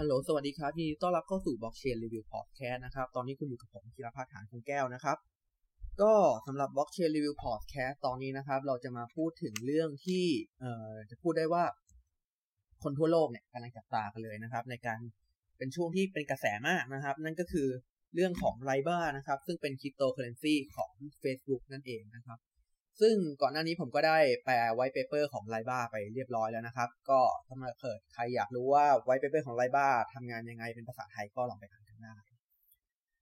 ฮัลโหล สวัสดีครับยินดีต้อนรับเข้าสู่ Blockchain Review Podcast นะครับ ตอนนี้คุณอยู่กับผมธีรพัฒน์ฐานคงแก้วนะครับ ก็สำหรับ Blockchain Review Podcast ตอนนี้นะครับ เราจะมาพูดถึงเรื่องที่เอ่อจะพูดได้ว่า คนทั่วโลกเนี่ยกำลังจับตากันเลยนะครับ ในการเป็นช่วงที่เป็นกระแสมากนะครับ นั่นก็คือเรื่องของไ i บ้านะครับ ซึ่งเป็นคริปโตเคอเรนซีของ Facebook นั่นเองนะครับ ซึ่งก่อนหน้านี้ผมก็ได้แปล white paper ของ Libra ไปเรียบร้อยแล้วนะครับ ก็ถ้าเกิดใครอยากรู้ว่า white paper ของ Libra ทำงานยังไงเป็นภาษาไทยก็ลองไปอ่านกันได้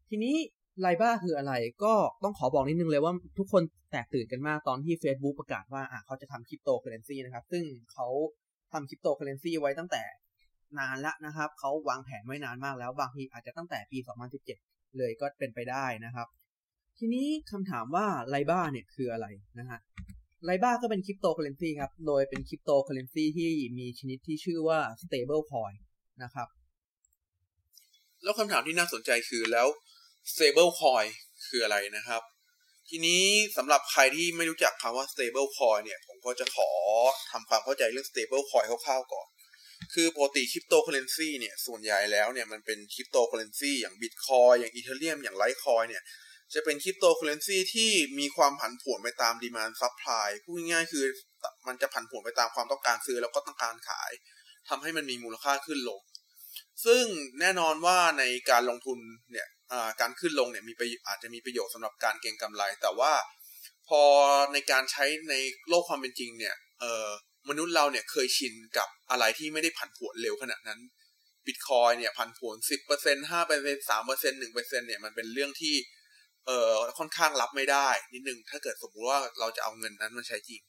ทีนี้ Libra คืออะไรก็ต้องขอบอกนิดนึงเลยว่าทุกคนแตกตื่นกันมากตอนที่ Facebook ประกาศว่าอะเขาจะทำคริปโตเคอเรนซีนะครับ ซึ่งเขาทำคริปโตเคอเรนซีไว้ตั้งแต่นานละนะครับ เขาวางแผนไว้นานมากแล้วบางทีอาจจะตั้งแต่ปี 2017 เลยก็เป็นไปได้นะครับ ทีนี้คำถามว่า Libra เนี่ยคืออะไรนะฮะ Libra ก็เป็นคริปโตเคอเรนซีครับ โดยเป็นคริปโตเคอเรนซีที่มีชนิดที่ชื่อว่า stable coin นะครับ แล้วคำถามที่น่าสนใจคือแล้ว stable coin คืออะไรนะครับ ทีนี้สำหรับใครที่ไม่รู้จักคำว่า stable coin เนี่ย ผมก็จะขอทำความเข้าใจเรื่อง stable coin คร่าวๆก่อน คือปกติคริปโตเคอเรนซีเนี่ย ส่วนใหญ่แล้วเนี่ย มันเป็นคริปโตเคอเรนซีอย่างบิตคอยอย่าง Ethereum อย่าง Litecoin เนี่ย จะเป็นคริปโตเคอเรนซีที่มีความผันผวนไปตาม demand supply พูดง่ายๆคือมันจะผันผวนไปตามความต้องการซื้อแล้วก็ต้องการขายทำให้มันมีมูลค่าขึ้นลง ซึ่งแน่นอนว่าในการลงทุนเนี่ยการขึ้นลงเนี่ยมีอาจจะมีประโยชน์สำหรับการเก็งกำไร แต่ว่าพอในการใช้ในโลกความเป็นจริงเนี่ยมนุษย์เราเนี่ยเคยชินกับอะไรที่ไม่ได้ผันผวนเร็วขนาดนั้นบิตคอยเนี่ยผันผวนสิบเปอร์เซ็นห้าเปอร์เซ็นสามเปอร์เซ็นหนึ่งเปอร์เซ็นเนี่ยมันเป็นเรื่องที่ เออค่อนข้างรับไม่ได้ นิดนึงถ้าเกิดสมมติว่าเราจะเอาเงินนั้นมาใช้จริง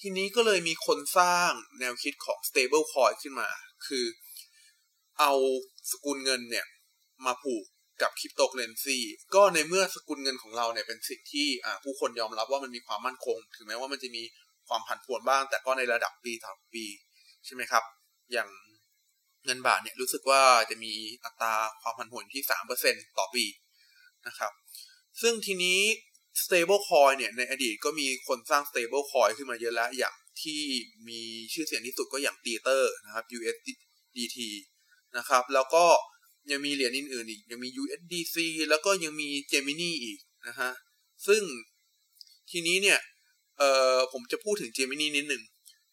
ทีนี้ก็เลยมีคนสร้างแนวคิดของ stable coin ขึ้นมา คือเอาสกุลเงินเนี่ยมาผูกกับคริปโตเคอเรนซีก็ในเมื่อสกุลเงินของเราเนี่ยเป็นสิ่งที่ผู้คนยอมรับว่ามันมีความมั่นคง ถึงแม้ว่ามันจะมีความผันผวนบ้าง แต่ก็ในระดับปีต่อปี ใช่ไหมครับ อย่างเงินบาทเนี่ยรู้สึกว่าจะมีอัตราความผันผวนที่สามเปอร์เซ็นต่อปีนะครับ ซึ่งทีนี้ stable coin เนี่ย ในอดีตก็มีคนสร้าง stable coin ขึ้นมาเยอะแล้ว อย่างที่มีชื่อเสียงที่สุดก็อย่าง Tether นะครับ USDT นะครับ แล้วก็ยังมีเหรียญอื่นๆอีก ยังมี USDC แล้วก็ยังมี Gemini อีกนะฮะ ซึ่งทีนี้เนี่ย เอ่อ ผมจะพูดถึง Gemini นิดหนึ่ง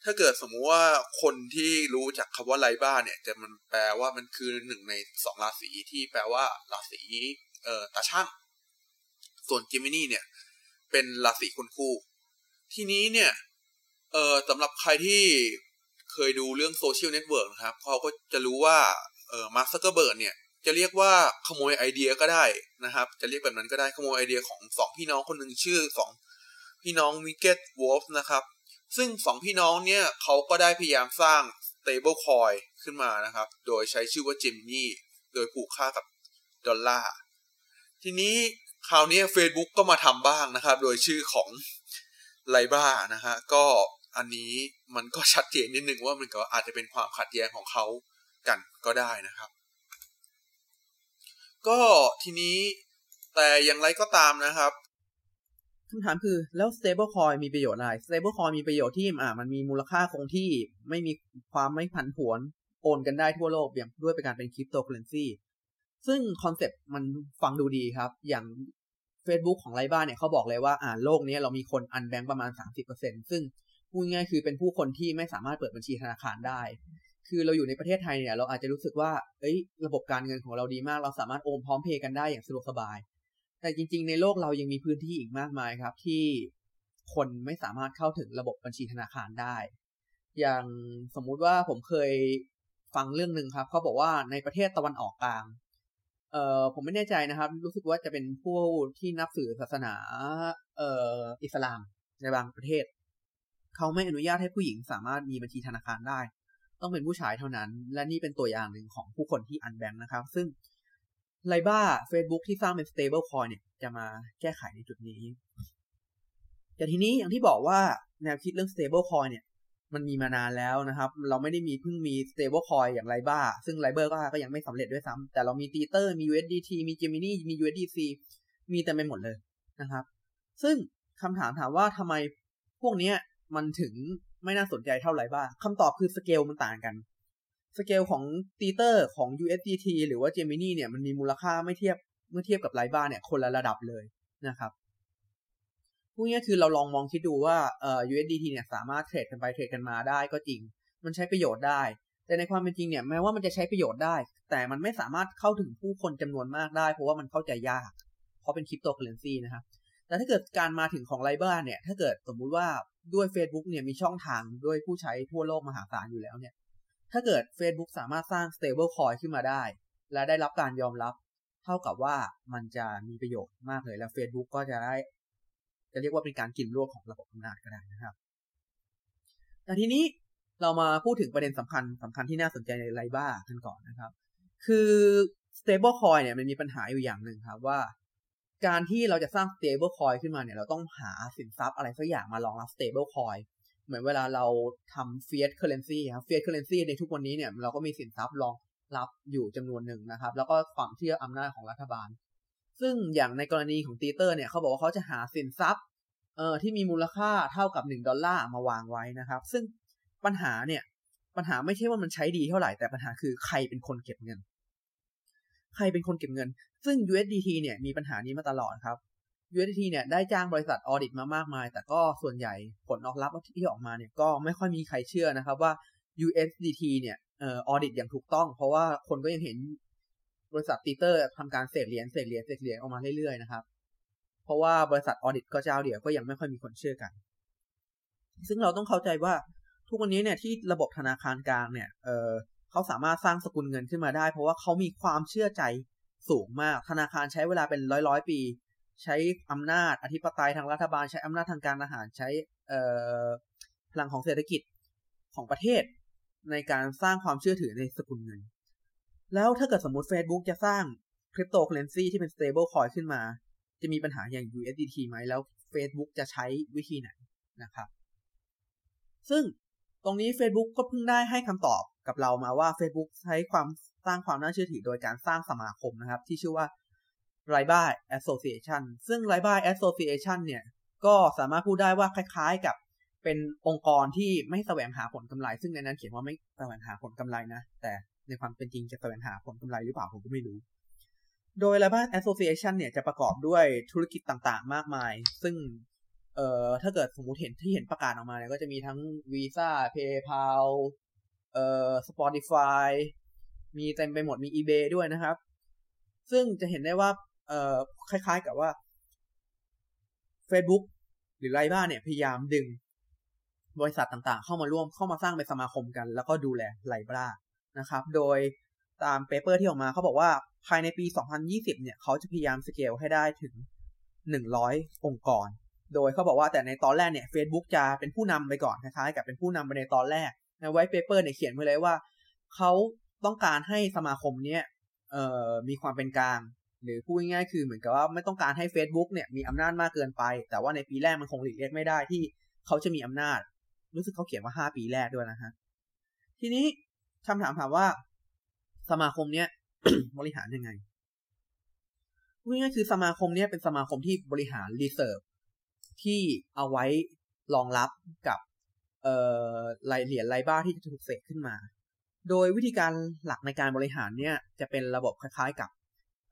ถ้าเกิดสมมุติว่าคนที่รู้จักคำว่า Libra เนี่ย จะมันแปลว่ามันคือหนึ่งในสองราศีที่แปลว่าราศี เอ่อ ตาชั่ง ส่วน Gemini เนี่ย เป็นราศีคนคู่ ทีนี้เนี่ยเออสำหรับใครที่เคยดูเรื่อง Social Network นะครับเขาก็จะรู้ว่าเออมาร์คซักเกอร์เบิร์กเนี่ย จะเรียกว่าขโมยไอเดียก็ได้นะครับ จะเรียกแบบนั้นก็ได้ขโมยไอเดียของสองพี่น้องคนหนึ่งชื่อสองพี่น้อง Winklevoss นะครับ ซึ่งสองพี่น้องเนี่ยเขาก็ได้พยายามสร้าง stable coin ขึ้นมานะครับ โดยใช้ชื่อว่า Gemini โดยผูกค่ากับดอลลาร์ ทีนี้ คราวนี้ Facebook ก็มาทำบ้างนะครับ โดยชื่อของ Libra นะฮะก็อันนี้มันก็ชัดเจนนิดนึงว่ามันก็อาจจะเป็นความขัดแย้งของเขากันก็ได้นะครับ ก็ทีนี้แต่อย่างไรก็ตามนะครับคำถามคือแล้ว stable coin มีประโยชน์อะไร stable coin มีประโยชน์ที่อ่ามันมีมูลค่าคงที่ไม่มีความไม่ผันผวนโอนกันได้ทั่วโลกอย่างด้วยเป็นการเป็นคริปโตเคอเรนซีซึ่งคอนเซปต์มันฟังดูดีครับ อย่าง Facebook ของ Libra เนี่ยเขาบอกเลยว่าอ่าโลกนี้เรามีคน unbanked ประมาณ 30%ซึ่งพูดง่ายคือเป็นผู้คนที่ไม่สามารถเปิดบัญชีธนาคารได้ คือเราอยู่ในประเทศไทยเนี่ยเราอาจจะรู้สึกว่า เอ้ย ระบบการเงินของเราดีมาก เราสามารถโอนพร้อมเพย์กันได้อย่างสะดวกสบาย แต่จริง ๆ ในโลกเรายังมีพื้นที่อีกมากมายครับ ที่คนไม่สามารถเข้าถึงระบบบัญชีธนาคารได้ อย่างสมมุติว่าผมเคยฟังเรื่องหนึ่งครับเขาบอกว่าในประเทศตะวันออกกลาง เอ่อผมไม่แน่ใจนะครับ รู้สึกว่าจะเป็นผู้ที่นับถือศาสนาเอ่ออิสลามในบางประเทศ เขาไม่อนุญาตให้ผู้หญิงสามารถมีบัญชีธนาคารได้ ต้องเป็นผู้ชายเท่านั้น และนี่เป็นตัวอย่างหนึ่งของผู้คนที่อันแบงค์นะครับ ซึ่งไลบ้า Facebook ที่สร้างเป็น stable coin เนี่ย จะมาแก้ไขในจุดนี้ แต่ทีนี้อย่างที่บอกว่าแนวคิดเรื่อง stable coin เนี่ย มันมีมานานแล้วนะครับ เราไม่ได้มีเพิ่งมี stable coin อย่างไลบ้า ซึ่งไลเบอร์ก็ยังไม่สำเร็จด้วยซ้ำแต่เรามี Tether มี USDT มี Gemini มี USDC มีเต็มไปหมดเลยนะครับ ซึ่งคำถามถามว่าทำไมพวกเนี้ยมันถึงไม่น่าสนใจเท่า Libra คำตอบคือสเกลมันต่างกันสเกลของ Tether ของ USDT หรือว่า Gemini เนี่ยมันมีมูลค่าไม่เทียบเมื่อเทียบกับ Libra เนี่ยคนละระดับเลยนะครับ พูดง่ายคือเราลองมองคิดดูว่าเอ่อ USDT เนี่ยสามารถเทรดกันไปเทรดกันมาได้ก็จริง มันใช้ประโยชน์ได้ แต่ในความเป็นจริงเนี่ยแม้ว่ามันจะใช้ประโยชน์ได้ แต่มันไม่สามารถเข้าถึงผู้คนจำนวนมากได้ เพราะว่ามันเข้าใจยาก เพราะเป็นคริปโตเคอเรนซีนะครับแต่ถ้าเกิดการมาถึงของไลบ้าเนี่ย ถ้าเกิดสมมุติว่าด้วย Facebook เนี่ยมีช่องทางด้วยผู้ใช้ทั่วโลกมหาศาลอยู่แล้วเนี่ย ถ้าเกิด Facebook สามารถสร้าง stable coin ขึ้นมาได้ และได้รับการยอมรับ เท่ากับว่ามันจะมีประโยชน์มากเลยแล้ว Facebook ก็จะได้ จะเรียกว่าเป็นการกินรวบของระบบอำนาจก็ได้นะครับ แต่ทีนี้เรามาพูดถึงประเด็นสำคัญสำคัญที่น่าสนใจในไลบ้ากันก่อนนะครับ คือ stable coin เนี่ยมันมีปัญหาอยู่อย่างหนึ่งครับว่า การที่เราจะสร้าง stable coin ขึ้นมาเนี่ยเราต้องหาสินทรัพย์อะไรสักอย่างมารองรับ stable coin เหมือนเวลาเราทำ fiat currency ครับ fiat currency ในทุกวันนี้เนี่ยเราก็มีสินทรัพย์รองรับอยู่จำนวนหนึ่งนะครับ แล้วก็ความเชื่ออำนาจของรัฐบาล ซึ่งอย่างในกรณีของตีเตอร์เนี่ยเขาบอกว่าเขาจะหาสินทรัพย์เอ่อที่มีมูลค่าเท่ากับ1ดอลลาร์มาวางไว้นะครับ ซึ่งปัญหาเนี่ยปัญหาไม่ใช่ว่ามันใช้ดีเท่าไหร่ แต่ปัญหาคือใครเป็นคนเก็บเงิน ใครเป็นคนเก็บเงิน ซึ่ง USDT เนี่ยมีปัญหานี้มาตลอดครับ USDT เนี่ยได้จ้างบริษัท audit มามากมาย แต่ก็ส่วนใหญ่ผลลัพธ์ที่ออกมาเนี่ยก็ไม่ค่อยมีใครเชื่อนะครับว่า USDT เนี่ยเอ่อ audit อย่างถูกต้อง เพราะว่าคนก็ยังเห็น บริษัท Tether ทำการเสกเหรียญเสกเหรียญเสกเหรียญออกมาเรื่อยๆนะครับ เพราะว่าบริษัท audit ก็เจ้าเดียวก็ยังไม่ค่อยมีคนเชื่อกัน ซึ่งเราต้องเข้าใจว่าทุกวันนี้เนี่ยที่ระบบธนาคารกลางเนี่ยเออเขาสามารถสร้างสกุลเงินขึ้นมาได้ เพราะว่าเขามีความเชื่อใจสูงมาก ธนาคารใช้เวลาเป็นร้อยร้อยปี ใช้อำนาจอธิปไตยทางรัฐบาลใช้อำนาจทางการอาหารใช้เอ่อพลังของเศรษฐกิจของประเทศในการสร้างความเชื่อถือในสกุลเงิน แล้วถ้าเกิดสมมติ Facebook จะสร้างคริปโตเคอเรนซีที่เป็น stable coin ขึ้นมา จะมีปัญหาอย่าง USDT ไหมแล้ว Facebook จะใช้วิธีไหนนะครับ ซึ่งตรงนี้ Facebook ก็เพิ่งได้ให้คำตอบกับเรามาว่า Facebook ใช้ความสร้างความน่าเชื่อถือโดยการสร้างสมาคมนะครับ ที่ชื่อว่า r i b a Association ซึ่ง r i b a Association เนี่ยก็สามารถพูดได้ว่าคล้ายๆกับเป็นองค์กรที่ไม่แสวงหาผลกำไร ซึ่งในนั้นเขียนว่าไม่แสวงหาผลกำไรนะ แต่ ในความเป็นจริงจะแสวงหาผลกำไรหรือเปล่าผมก็ไม่รู้ โดย r i b a Association เนี่ยจะประกอบด้วยธุรกิจต่างๆ มากมาย ซึ่งเอ่อถ้าเกิดสมมติเห็นที่เห็นประกาศออกมาเนี่ยก็จะมีทั้ง Visa PayPal เอ่อ Spotify มีเต็มไปหมดมี eBay ด้วยนะครับ ซึ่งจะเห็นได้ว่าเอ่อคล้ายๆกับว่า Facebook หรือไรบ้าเนี่ยพยายามดึงบริษัทต่างๆ เข้ามาร่วมเข้ามาสร้างเป็นสมาคมกัน แล้วก็ดูแลไลบรา นะครับ โดยตาม paper ที่ออกมาเขาบอกว่าภายในปี 2020 เนี่ย เขาจะพยายามสเกลให้ได้ถึง 100 องค์กร โดยเขาบอกว่าแต่ในตอนแรกเนี่ย Facebook จะเป็นผู้นำไปก่อนคล้ายๆกับเป็นผู้นำไปในตอนแรกใน white paper เนี่ยเขียนไว้เลยว่า เขาต้องการให้สมาคมเนี้ยเอ่อมีความเป็นกลาง หรือพูดง่ายๆคือเหมือนกับว่าไม่ต้องการให้ Facebook เนี่ยมีอำนาจมากเกินไป แต่ว่าในปีแรกมันคงหลีกเลี่ยงไม่ได้ที่เขาจะมีอำนาจ รู้สึกเขาเขียนว่าห้าปีแรกด้วยนะฮะทีนี้ คำถามถามว่า สมาคมเนี้ยบริหารยังไงพูดง่ายคือสมาคมเนี้ยเป็นสมาคมที่บริหาร reserve ที่เอาไว้รองรับกับ เอ่อรายเหรียญ Libra ที่จะถูกเสกขึ้นมา โดยวิธีการหลักในการบริหารเนี่ย จะเป็นระบบคล้ายๆกับ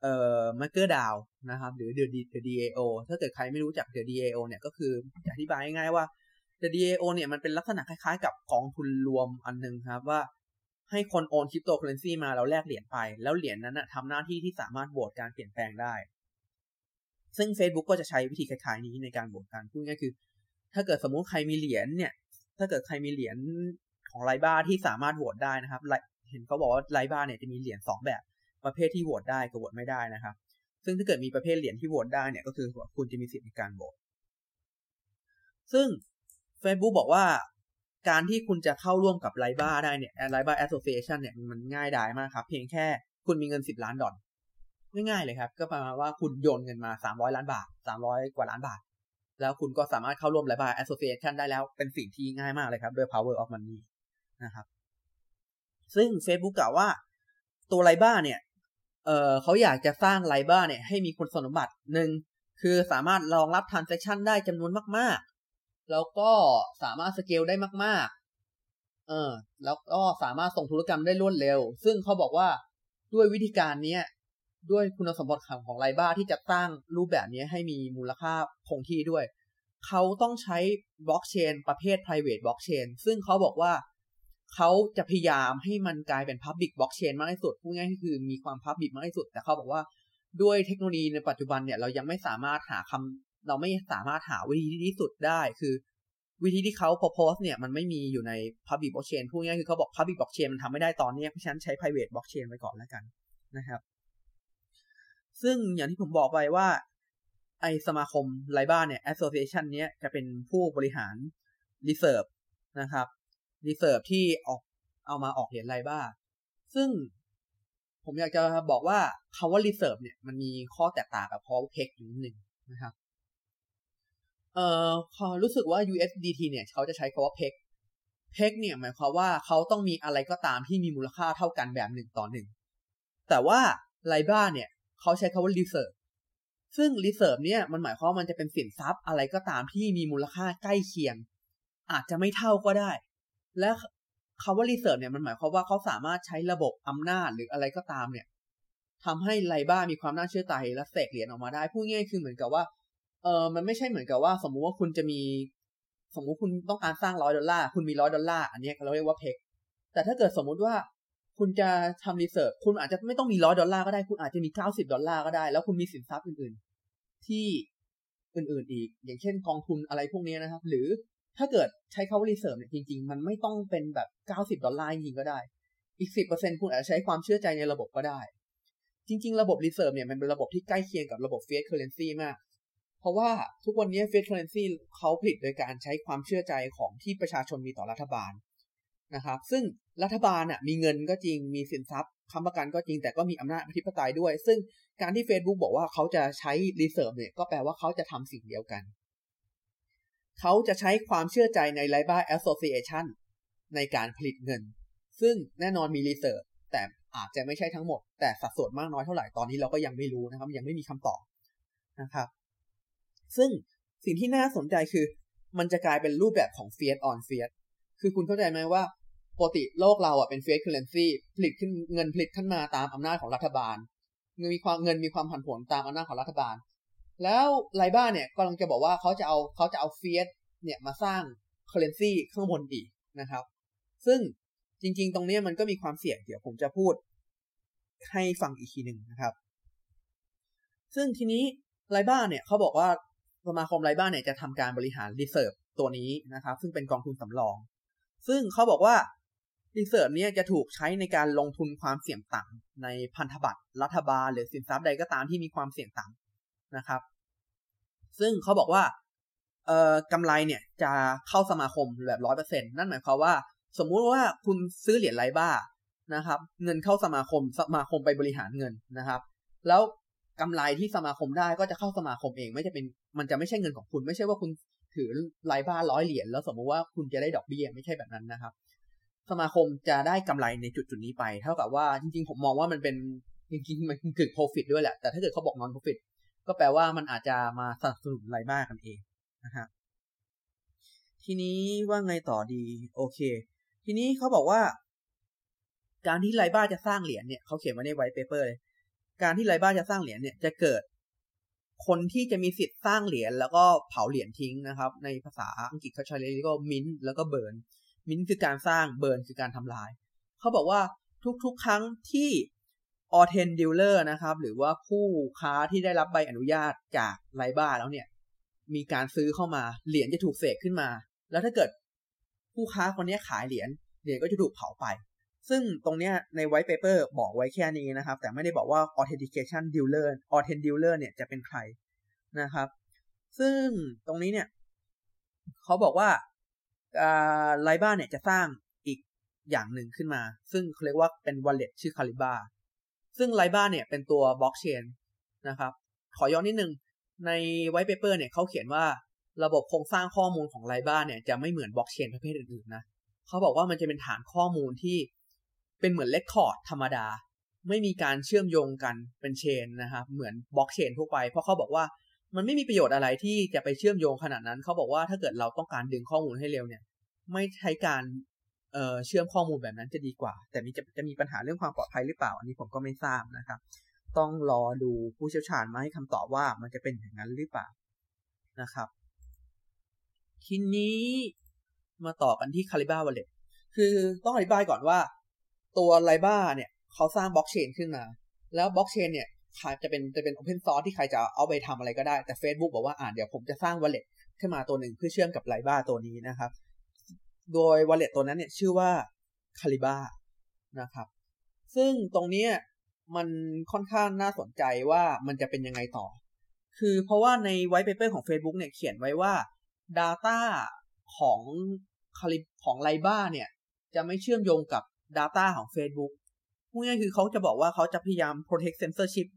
เอ่อ Maker DAO นะครับ หรือ the the DAO ถ้าเกิดใครไม่รู้จัก the DAO เนี่ยก็คืออธิบายง่ายๆว่า the DAO เนี่ยมันเป็นลักษณะคล้ายๆ กับกองทุนรวมอันนึงครับว่า ให้คนโอนคริปโตเคอเรนซีมาแล้วแลกเหรียญไป แล้วเหรียญนั้นนะทำหน้าที่ที่สามารถโหวตการเปลี่ยนแปลงได้ ซึ่ง Facebook ก็จะใช้วิธีคล้ายๆนี้ในการโหวตการพูดง่ายคือ ถ้าเกิดสมมุติใครมีเหรียญเนี่ย ถ้าเกิดใครมีเหรียญของไลบ้าที่สามารถโหวตได้นะครับ เห็นเขาบอกว่าไลบ้าเนี่ยจะมีเหรียญสองแบบ ประเภทที่โหวตได้กับโหวตไม่ได้นะครับ ซึ่งถ้าเกิดมีประเภทเหรียญที่โหวตได้เนี่ยก็คือคุณจะมีสิทธิ์ในการโหวตซึ่ง Facebook บอกว่า การที่คุณจะเข้าร่วมกับไลบ้าได้เนี่ยไลบ้าแอสโซเ a ชันเนี่ยมันง่ายดายมากครับ เพียงแค่คุณมีเงินสิบล้านดอลง่ายๆเลยครับ ก็ประมาณว่าคุณโยนเงินมาสามร้อยล้านบาทสามร้อยกว่าล้านบาท แล้วคุณก็สามารถเข้าร่วมไลบ้าแอสโซเ a ชันได้แล้วเป็นสิ่งที่ง่ายมากเลยครับด้วย power of money นะครับ ซึ่ง Facebook กล่าวว่าตัวไลบ้าเนี่ยเออเขาอยากจะสร้างไลบ้าเนี่ยให้มีคุณสมบัติหนึ่งคือสามารถรองรับ transaction ได้จำนวนมากๆ แล้วก็สามารถสเกลได้มาก ๆ เออ แล้วก็สามารถส่งธุรกรรมได้รวดเร็ว ซึ่งเขาบอกว่าด้วยวิธีการเนี้ยด้วยคุณสมบัติของไลบ้าที่จะตั้งรูปแบบนี้ให้มีมูลค่าคงที่ด้วย เขาต้องใช้บล็อกเชนประเภท private blockchain ซึ่งเขาบอกว่าเขาจะพยายามให้มันกลายเป็น public blockchain มากที่สุดพูดง่ายๆคือมีความ public มากที่สุด แต่เขาบอกว่าด้วยเทคโนโลยีในปัจจุบันเนี่ยเรายังไม่สามารถหาคำ เราไม่สามารถหาวิธีที่ดีสุดได้คือวิธีที่เขา propose เนี่ยมันไม่มีอยู่ใน public blockchain พูดง่ายคือเขาบอก public blockchain มันทำไม่ได้ตอนนี้เพราะฉะนั้นใช้ private blockchain ไว้ก่อนแล้วกันนะครับ ซึ่งอย่างที่ผมบอกไปว่า ไอสมาคมไลบ้านเนี่ย association เนี้ยจะเป็นผู้บริหาร reserve นะครับ reserve ที่ออกเอามาออกเหรียญไลบ้า ซึ่งผมอยากจะบอกว่าคาว่า reserve เนี่ยมันมีข้อแตกต่างกับ p o w e r p e g อยู่นิดหนึ่งนะครับ อ่อพอรู้สึกว่า USDT เนี่ยเขาจะใช้คาว่า peg peg เนี่ยหมายความว่าเขาต้องมีอะไรก็ตามที่มีมูลค่าเท่ากันแบบหนึ่งต่อหนึ่งแต่ว่าไลบ้าเนี่ยเขาใช้คาว่า reserve ซึ่ง reserve เนี่ยมันหมายความว่ามันจะเป็นสินทรัพย์อะไรก็ตามที่มีมูลค่าใกล้เคียง อาจจะไม่เท่าก็ได้ และคาว่า reserve เนี่ยมันหมายความว่าเขาสามารถใช้ระบบอำนาจหรืออะไรก็ตามเนี่ยทำให้ไลบ้ามีความน่าเชื่อใจและเสกเหรียญออกมาได้พูดง่ายคือเหมือนกับว่า เออมันไม่ใช่เหมือนกับว่า สมมุติว่าคุณจะมี สมมุติคุณต้องการสร้างร้อยดอลลาร์คุณมีร้อยดอลลาร์อันนี้เราเรียกว่าเพกแต่ถ้าเกิดสมมุติว่าคุณจะทำ reserve คุณอาจจะไม่ต้องมีร้อยดอลลาร์ก็ได้คุณอาจจะมีเก้าสิบดอลลาร์ก็ได้ แล้วคุณมีสินทรัพย์อื่นๆ ที่อื่นๆอีก อย่างเช่นกองทุนอะไรพวกนี้นะครับ หรือถ้าเกิดใช้คำว่า reserve เนี่ยจริง ๆ มันไม่ต้องเป็นแบบเก้าสิบดอลลาร์จริงก็ได้ อีกสิบเปอร์เซ็นคุณอาจจะใช้ความเชื่อใจในระบบก็ได้ จริง ๆ ระบบ reserve เนี่ยมันเป็นระบบที่ใกล้เคียงกับระบบ fiat currency มาก เพราะว่าทุกวันนี้ fiat currencyเขาผลิตโดยการใช้ความเชื่อใจของที่ประชาชนมีต่อรัฐบาลนะครับ ซึ่งรัฐบาลอะมีเงินก็จริงมีสินทรัพย์ค้ำประกันก็จริงแต่ก็มีอำนาจอธิปไตยด้วย ซึ่งการที่ Facebook บอกว่าเขาจะใช้ reserve เนี่ยก็แปลว่าเขาจะทำสิ่งเดียวกัน เขาจะใช้ความเชื่อใจใน l i b a Association ในการผลิตเงิน ซึ่งแน่นอนมี reserve แต่อาจจะไม่ใช่ทั้งหมด แต่สัดส่วนมากน้อยเท่าไหร่ตอนนี้เราก็ยังไม่รู้นะครับ ยังไม่มีคำตอบนะครับ ซึ่งสิ่งที่น่าสนใจคือ มันจะกลายเป็นรูปแบบของ Fiat on Fiat คือคุณเข้าใจไหมว่าปกติโลกเราอะเป็น Fiat Currency ผลิตขึ้นเงินผลิตขึ้นมาตามอำนาจของรัฐบาล เงินมีความเงินมีความผันผวนตามอำนาจของรัฐบาล แล้วไลบ้าเนี่ยกำลังจะบอกว่าเขาจะเอาเขาจะเอา Fiat เนี่ยมาสร้าง Currency ข้างบนอีกนะครับ ซึ่งจริง ๆ ตรงนี้มันก็มีความเสี่ยงเดี๋ยวผมจะพูด ให้ฟังอีกทีหนึ่งนะครับ ซึ่งทีนี้ Libra เนี่ยเขาบอกว่า สมาคม Libra เนี่ยจะทำการบริหาร reserve ตัวนี้นะครับ ซึ่งเป็นกองทุนสำรอง ซึ่งเขาบอกว่า reserve เนี่ยจะถูกใช้ในการลงทุนความเสี่ยงต่ำในพันธบัตรรัฐบาล หรือสินทรัพย์ใดก็ตามที่มีความเสี่ยงต่ำนะครับ ซึ่งเขาบอกว่าเอ่อกำไรเนี่ยจะเข้าสมาคมแบบร้อยเปอร์เซ็นนั่นหมายความว่า สมมุติว่าคุณซื้อเหรียญไลบ้านะครับ เงินเข้าสมาคมสมาคมไปบริหารเงินนะครับ แล้ว กำไรที่สมาคมได้ก็จะเข้าสมาคมเอง ไม่จะเป็นมันจะไม่ใช่เงินของคุณ ไม่ใช่ว่าคุณถือไลบ้าร้อยเหรียญแล้วสมมุติว่าคุณจะได้ดอกเบี้ยไม่ใช่แบบนั้นนะครับ สมาคมจะได้กำไรในจุดจุดนี้ไป เท่ากับว่าจริง ๆ ผมมองว่ามันเป็นจริงๆมันคือ profit ด้วยแหละ แต่ถ้าเกิดเขาบอก non profit ก็แปลว่ามันอาจจะมาสนับสนุนไลบ้ากันเองนะฮะทีนี้ว่าไงต่อดีโอเค ทีนี้เขาบอกว่า การที่ Libra จะสร้างเหรียญเนี่ยเขาเขียนไว้ใน white paper เลย การที่ Libra จะสร้างเหรียญเนี่ยจะเกิด คนที่จะมีสิทธิ์สร้างเหรียญแล้วก็เผาเหรียญทิ้งนะครับ ในภาษาอังกฤษเขาใช้เรียกว่ามินแล้วก็ burn mint คือการสร้าง burn คือการทำลาย เขาบอกว่าทุกๆ ครั้งที่ authen dealer นะครับ หรือว่าผู้ค้าที่ได้รับใบอนุญาตจาก Libra แล้วเนี่ย มีการซื้อเข้ามาเหรียญจะถูกเสกขึ้นมา แล้วถ้าเกิดผู้ค้าคนนี้ขายเหรียญเหรียญก็จะถูกเผาไป ซึ่งตรงเนี้ยใน white paper บอกไว้แค่นี้นะครับ แต่ไม่ได้บอกว่า authentication dealer authen dealer เนี่ยจะเป็นใครนะครับ ซึ่งตรงนี้เนี่ยเขาบอกว่า Libra เนี่ยจะสร้างอีกอย่างหนึ่งขึ้นมา ซึ่งเขาเรียกว่าเป็น wallet ชื่อ Calibra ซึ่ง Libra เนี่ยเป็นตัวบล็อกเชนนะครับ ขอย้อนนิดนึง ใน white paper เนี่ยเขาเขียนว่าระบบโครงสร้างข้อมูลของไลบ้าเนี่ยจะไม่เหมือนบล็อกเชนประเภทอื่นๆนะเขาบอกว่ามันจะเป็นฐานข้อมูลที่ เป็นเหมือน record ธรรมดา ไม่มีการเชื่อมโยงกันเป็น chain นะครับเหมือนบล็อกเชนทั่วไป เพราะเขาบอกว่ามันไม่มีประโยชน์อะไรที่จะไปเชื่อมโยงขนาดนั้น เขาบอกว่าถ้าเกิดเราต้องการดึงข้อมูลให้เร็วเนี่ย ไม่ใช้การเเชื่อมข้อมูลแบบนั้นจะดีกว่า แต่มีจะจะมีปัญหาเรื่องความปลอดภัยหรือเปล่า อันนี้ผมก็ไม่ทราบนะครับ ต้องรอดูผู้เชี่ยวชาญมาให้คำตอบว่ามันจะเป็นอย่างนั้นหรือเปล่านะครับ ทีนี้มาต่อกันที่ Caliba Wallet คือต้องอธิบายก่อนว่า ตัว l i b a เนี่ยเขาสร้างบล็อกเชนขึ้นมา แล้วบล็อกเชนเนี่ยจะเป็นจะเป็น Open Source ที่ใครจะเอาไปทำอะไรก็ได้ แต่ Facebook บอกว่าอ่าเดี๋ยวผมจะสร้าง Wallet ขึ้นมาตัวหนึ่งเพื่อเชื่อมกับ l i b a ตัวนี้นะครับ โดย Wallet ตัวนั้นเนี่ยชื่อว่า Caliba นะครับ ซึ่งตรงนี้มันค่อนข้างน่าสนใจว่ามันจะเป็นยังไงต่อ คือเพราะว่าใน white paper ของ Facebook เนี่ยเขียนไว้ว่า Data ของคาลิของไลบ้าเนี่ย จะไม่เชื่อมโยงกับ Data ของ Facebook พูดง่ายคือเขาจะบอกว่าเขาจะพยายาม protect censorship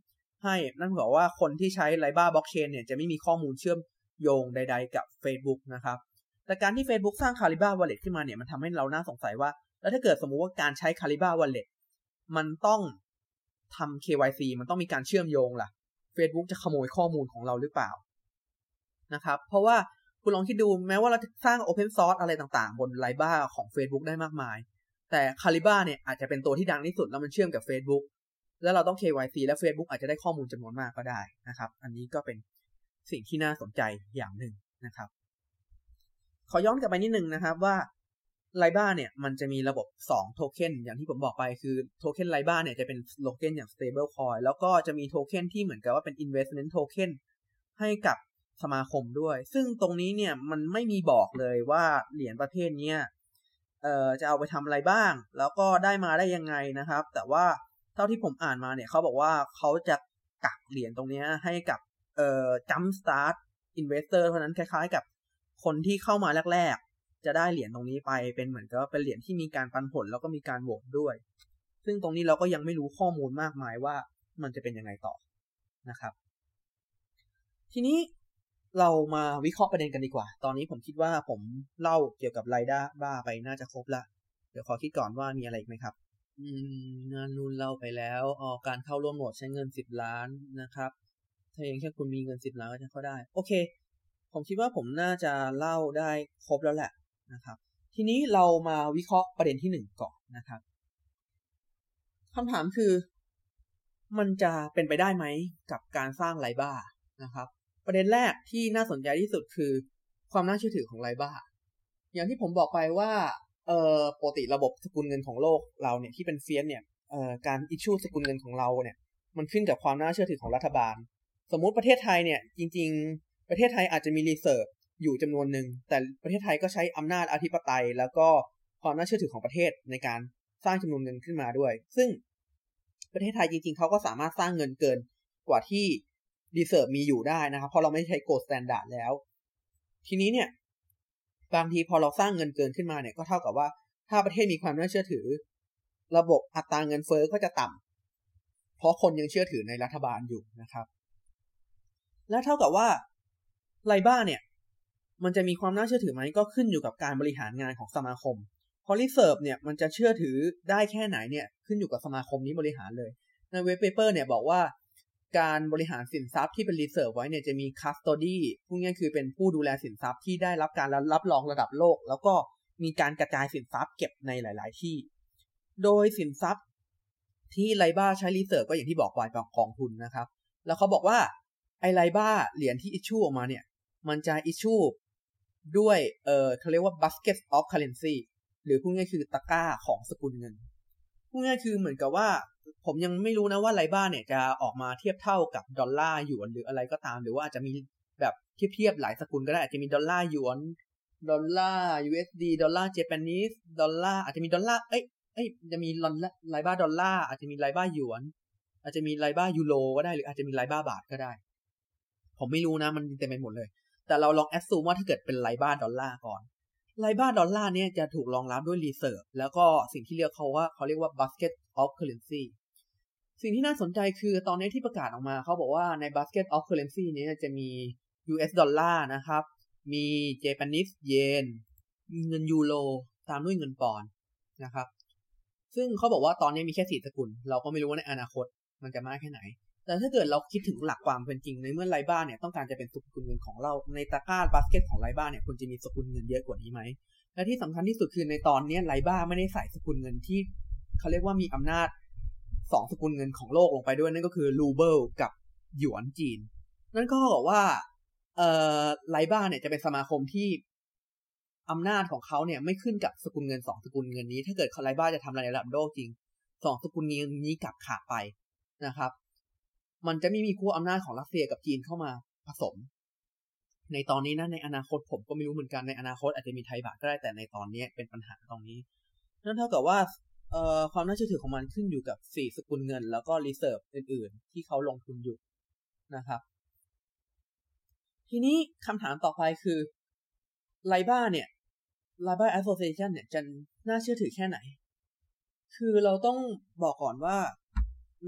ให้นั่นหมายว่าคนที่ใช้ไลบ้าบล็อกเชนเนี่ยจะไม่มีข้อมูลเชื่อมโยงใด ๆ กับ Facebook นะครับ แต่การที่ Facebook สร้าง Caliba Wallet ขึ้นมาเนี่ยมันทำให้เราน่าสงสัยว่า แล้วถ้าเกิดสมมุติว่าการใช้ Caliba Wallet มันต้องทำ KYC มันต้องมีการเชื่อมโยงล่ะ Facebook จะขโมยข้อมูลของเราหรือเปล่านะครับ เพราะว่าคุณลองคิดดูแม้ว่าเราจะสร้าง Open Source อะไรต่างๆ บนไลบ้าของ Facebook ได้มากมาย แต่ Caliba เนี่ยอาจจะเป็นตัวที่ดังที่สุดแล้วมันเชื่อมกับ Facebook แล้วเราต้อง KYC แล้ว Facebook อาจจะได้ข้อมูลจำนวนมากก็ได้นะครับ อันนี้ก็เป็นสิ่งที่น่าสนใจอย่างหนึ่งนะครับ ขอย้อนกลับไปนิดนึงนะครับว่าไลบ้าเนี่ยมันจะมีระบบ 2 โทเค็นอย่างที่ผมบอกไปคือโทเค็นไลบ้าเนี่ยจะเป็นโทเค็นอย่าง stable coin แล้วก็จะมีโทเค็นที่เหมือนกับว่าเป็น investment token ให้กับสมาคมด้วย ซึ่งตรงนี้เนี่ยมันไม่มีบอกเลยว่าเหรียญประเภทนี้ เอ่อจะเอาไปทำอะไรบ้าง แล้วก็ได้มาได้ยังไงนะครับ แต่ว่าเท่าที่ผมอ่านมาเนี่ยเขาบอกว่าเขาจะกักเหรียญตรงนี้ให้กับเอ่อ jump start investor เพราะนั้นคล้ายๆกับคนที่เข้ามาแรกๆ จะได้เหรียญตรงนี้ไปเป็นเหมือนกับเป็นเหรียญที่มีการปันผลแล้วก็มีการโหวตด้วย ซึ่งตรงนี้เราก็ยังไม่รู้ข้อมูลมากมายว่ามันจะเป็นยังไงต่อนะครับ ทีนี้ เรามาวิเคราะห์ประเด็นกันดีกว่า ตอนนี้ผมคิดว่าผมเล่าเกี่ยวกับไรด้บ้าไปน่าจะครบละ เดี๋ยวขอคิดก่อนว่ามีอะไรอีกไหมครับ อืมงานนูนเล่าไปแล้วออการเข้าร่วมโหมดใช้เงินสิบล้านนะครับ ถ้าอย่างแค่คุณมีเงินสิบล้านก็จะเข้าได้ โอเค ผมคิดว่าผมน่าจะเล่าได้ครบแล้วแหละนะครับ ทีนี้เรามาวิเคราะห์ประเด็นที่หนึ่งก่อนนะครับคำถามคือ มันจะเป็นไปได้ไหมกับการสร้าง Libra นะครับ ประเด็นแรกที่น่าสนใจที่สุดคือ ความน่าเชื่อถือของ Libra อย่างที่ผมบอกไปว่าเอ่อปกติระบบสกุลเงินของโลกเราเนี่ยที่เป็น fiat เนี่ยเอ่อการ issue สกุลเงินของเราเนี่ย มันขึ้นกับความน่าเชื่อถือของรัฐบาล สมมุติประเทศไทยเนี่ยจริง ๆ ประเทศไทยอาจจะมี reserve อยู่จำนวนหนึ่งแต่ประเทศไทยก็ใช้อำนาจอธิปไตย แล้วก็ความน่าเชื่อถือของประเทศในการสร้างจำนวนเงินขึ้นมาด้วย ซึ่งประเทศไทยจริงๆเขาก็สามารถสร้างเงินเกินกว่าที่ reserve มีอยู่ได้นะครับ เพราะเราไม่ใช้ gold standard แล้ว ทีนี้เนี่ย บางทีพอเราสร้างเงินเกินขึ้นมาเนี่ยก็เท่ากับว่า ถ้าประเทศมีความน่าเชื่อถือ ระบบอัตราเงินเฟ้อก็จะต่ำเพราะคนยังเชื่อถือในรัฐบาลอยู่นะครับ และเท่ากับว่า Libra เนี่ย มันจะมีความน่าเชื่อถือไหมก็ขึ้นอยู่กับการบริหารงานของสมาคมพอ reserve เนี่ยมันจะเชื่อถือได้แค่ไหนเนี่ยขึ้นอยู่กับสมาคมนี้บริหารเลย ใน white paper เนี่ยบอกว่า การบริหารสินทรัพย์ที่เป็น reserve ไว้เนี่ยจะมี custody พูดง่ายคือเป็นผู้ดูแลสินทรัพย์ที่ได้รับการรับรองระดับโลก แล้วก็มีการกระจายสินทรัพย์เก็บในหลาย ๆ ที่ โดยสินทรัพย์ที่ Libra ใช้ reserve ก็อย่างที่บอกไปเป็นกองทุนนะครับ แล้วเขาบอกว่าไอ Libra เหรียญที่ issue ออกมาเนี่ย มันจะ issue ด้วยเออเขาเรียกว่า basket of currency หรือพูดง่ายคือตะกร้าของสกุลเงิน พูดง่ายคือเหมือนกับว่า ผมยังไม่รู้นะว่า Libra เนี่ยจะออกมาเทียบเท่ากับดอลลาร์หยวนหรืออะไรก็ตาม หรือว่าอาจจะมีแบบเทียบเทียบหลายสกุลก็ได้อาจจะมีดอลลาร์หยวนดอลลาร์ USD ดอลลาร์ Japanese ดอลลาร์อาจจะมีดอลลาร์เอ้ยเอ้ยจะมีลอน Libra ดอลลาร์อาจจะมี Libra หยวน อาจจะมี Libra ยูโรก็ได้หรืออาจจะมี Libra บาทก็ได้ ผมไม่รู้นะมันเต็มไปหมดเลย แต่เราลอง assume ว่าถ้าเกิดเป็น Libra ดอลลาร์ก่อน Libra ดอลลาร์เนี่ยจะถูกรองรับด้วย reserve แล้วก็สิ่งที่เรียกเขาว่าเขาเรียกว่า basket of currency สิ่งที่น่าสนใจคือตอนนี้ที่ประกาศออกมาเขาบอกว่าใน basket of currency นี้จะมี US ดอลลาร์นะครับ มี Japanese yen มีเงินยูโรตามด้วยเงินปอนด์นะครับ ซึ่งเขาบอกว่าตอนนี้มีแค่สี่สกุล เราก็ไม่รู้ว่าในอนาคตมันจะมากแค่ไหน แต่ถ้าเกิดเราคิดถึงหลักความเป็นจริงในเมื่อไลบ้าเนี่ยต้องการจะเป็นสกุลเงินของเราในตะกร้าบาสเกตของไลบ้าเนี่ยควรจะมีสกุลเงินเยอะกว่านี้ไหมและที่สำคัญที่สุดคือในตอนนี้ไลบ้าไม่ได้ใส่สกุลเงินที่เขาเรียกว่ามีอำนาจสองสกุลเงินของโลกลงไปด้วยนั่นก็คือรูเบิลกับหยวนจีน นั่นก็บอกว่าเอ่อไลบ้าเนี่ยจะเป็นสมาคมที่อำนาจของเขาเนี่ยไม่ขึ้นกับสกุลเงินสองสกุลเงินนี้ ถ้าเกิดไลบ้าจะทำอะไรในระดับโลกจริงสองสกุลเงินนี้กลับขาดไปนะครับ มันจะไม่มีคู่อำนาจของรัสเซียกับจีนเข้ามาผสม ในตอนนี้นะในอนาคตผมก็ไม่รู้เหมือนกันในอนาคตอาจจะมีไทยบาทก็ได้แต่ในตอนนี้เป็นปัญหาตรงนี้ นั่นเท่ากับว่าความน่าเชื่อถือของมันขึ้นอยู่กับสี่สกุลเงิน แล้วก็ reserve อื่น ๆ ที่เขาลงทุนอยู่นะครับ ทีนี้คำถามต่อไปคือ Libra เนี่ยไลบ้าแอสโซเ a ชันเนี่ยจะน่าเชื่อถือแค่ไหน คือเราต้องบอกก่อนว่า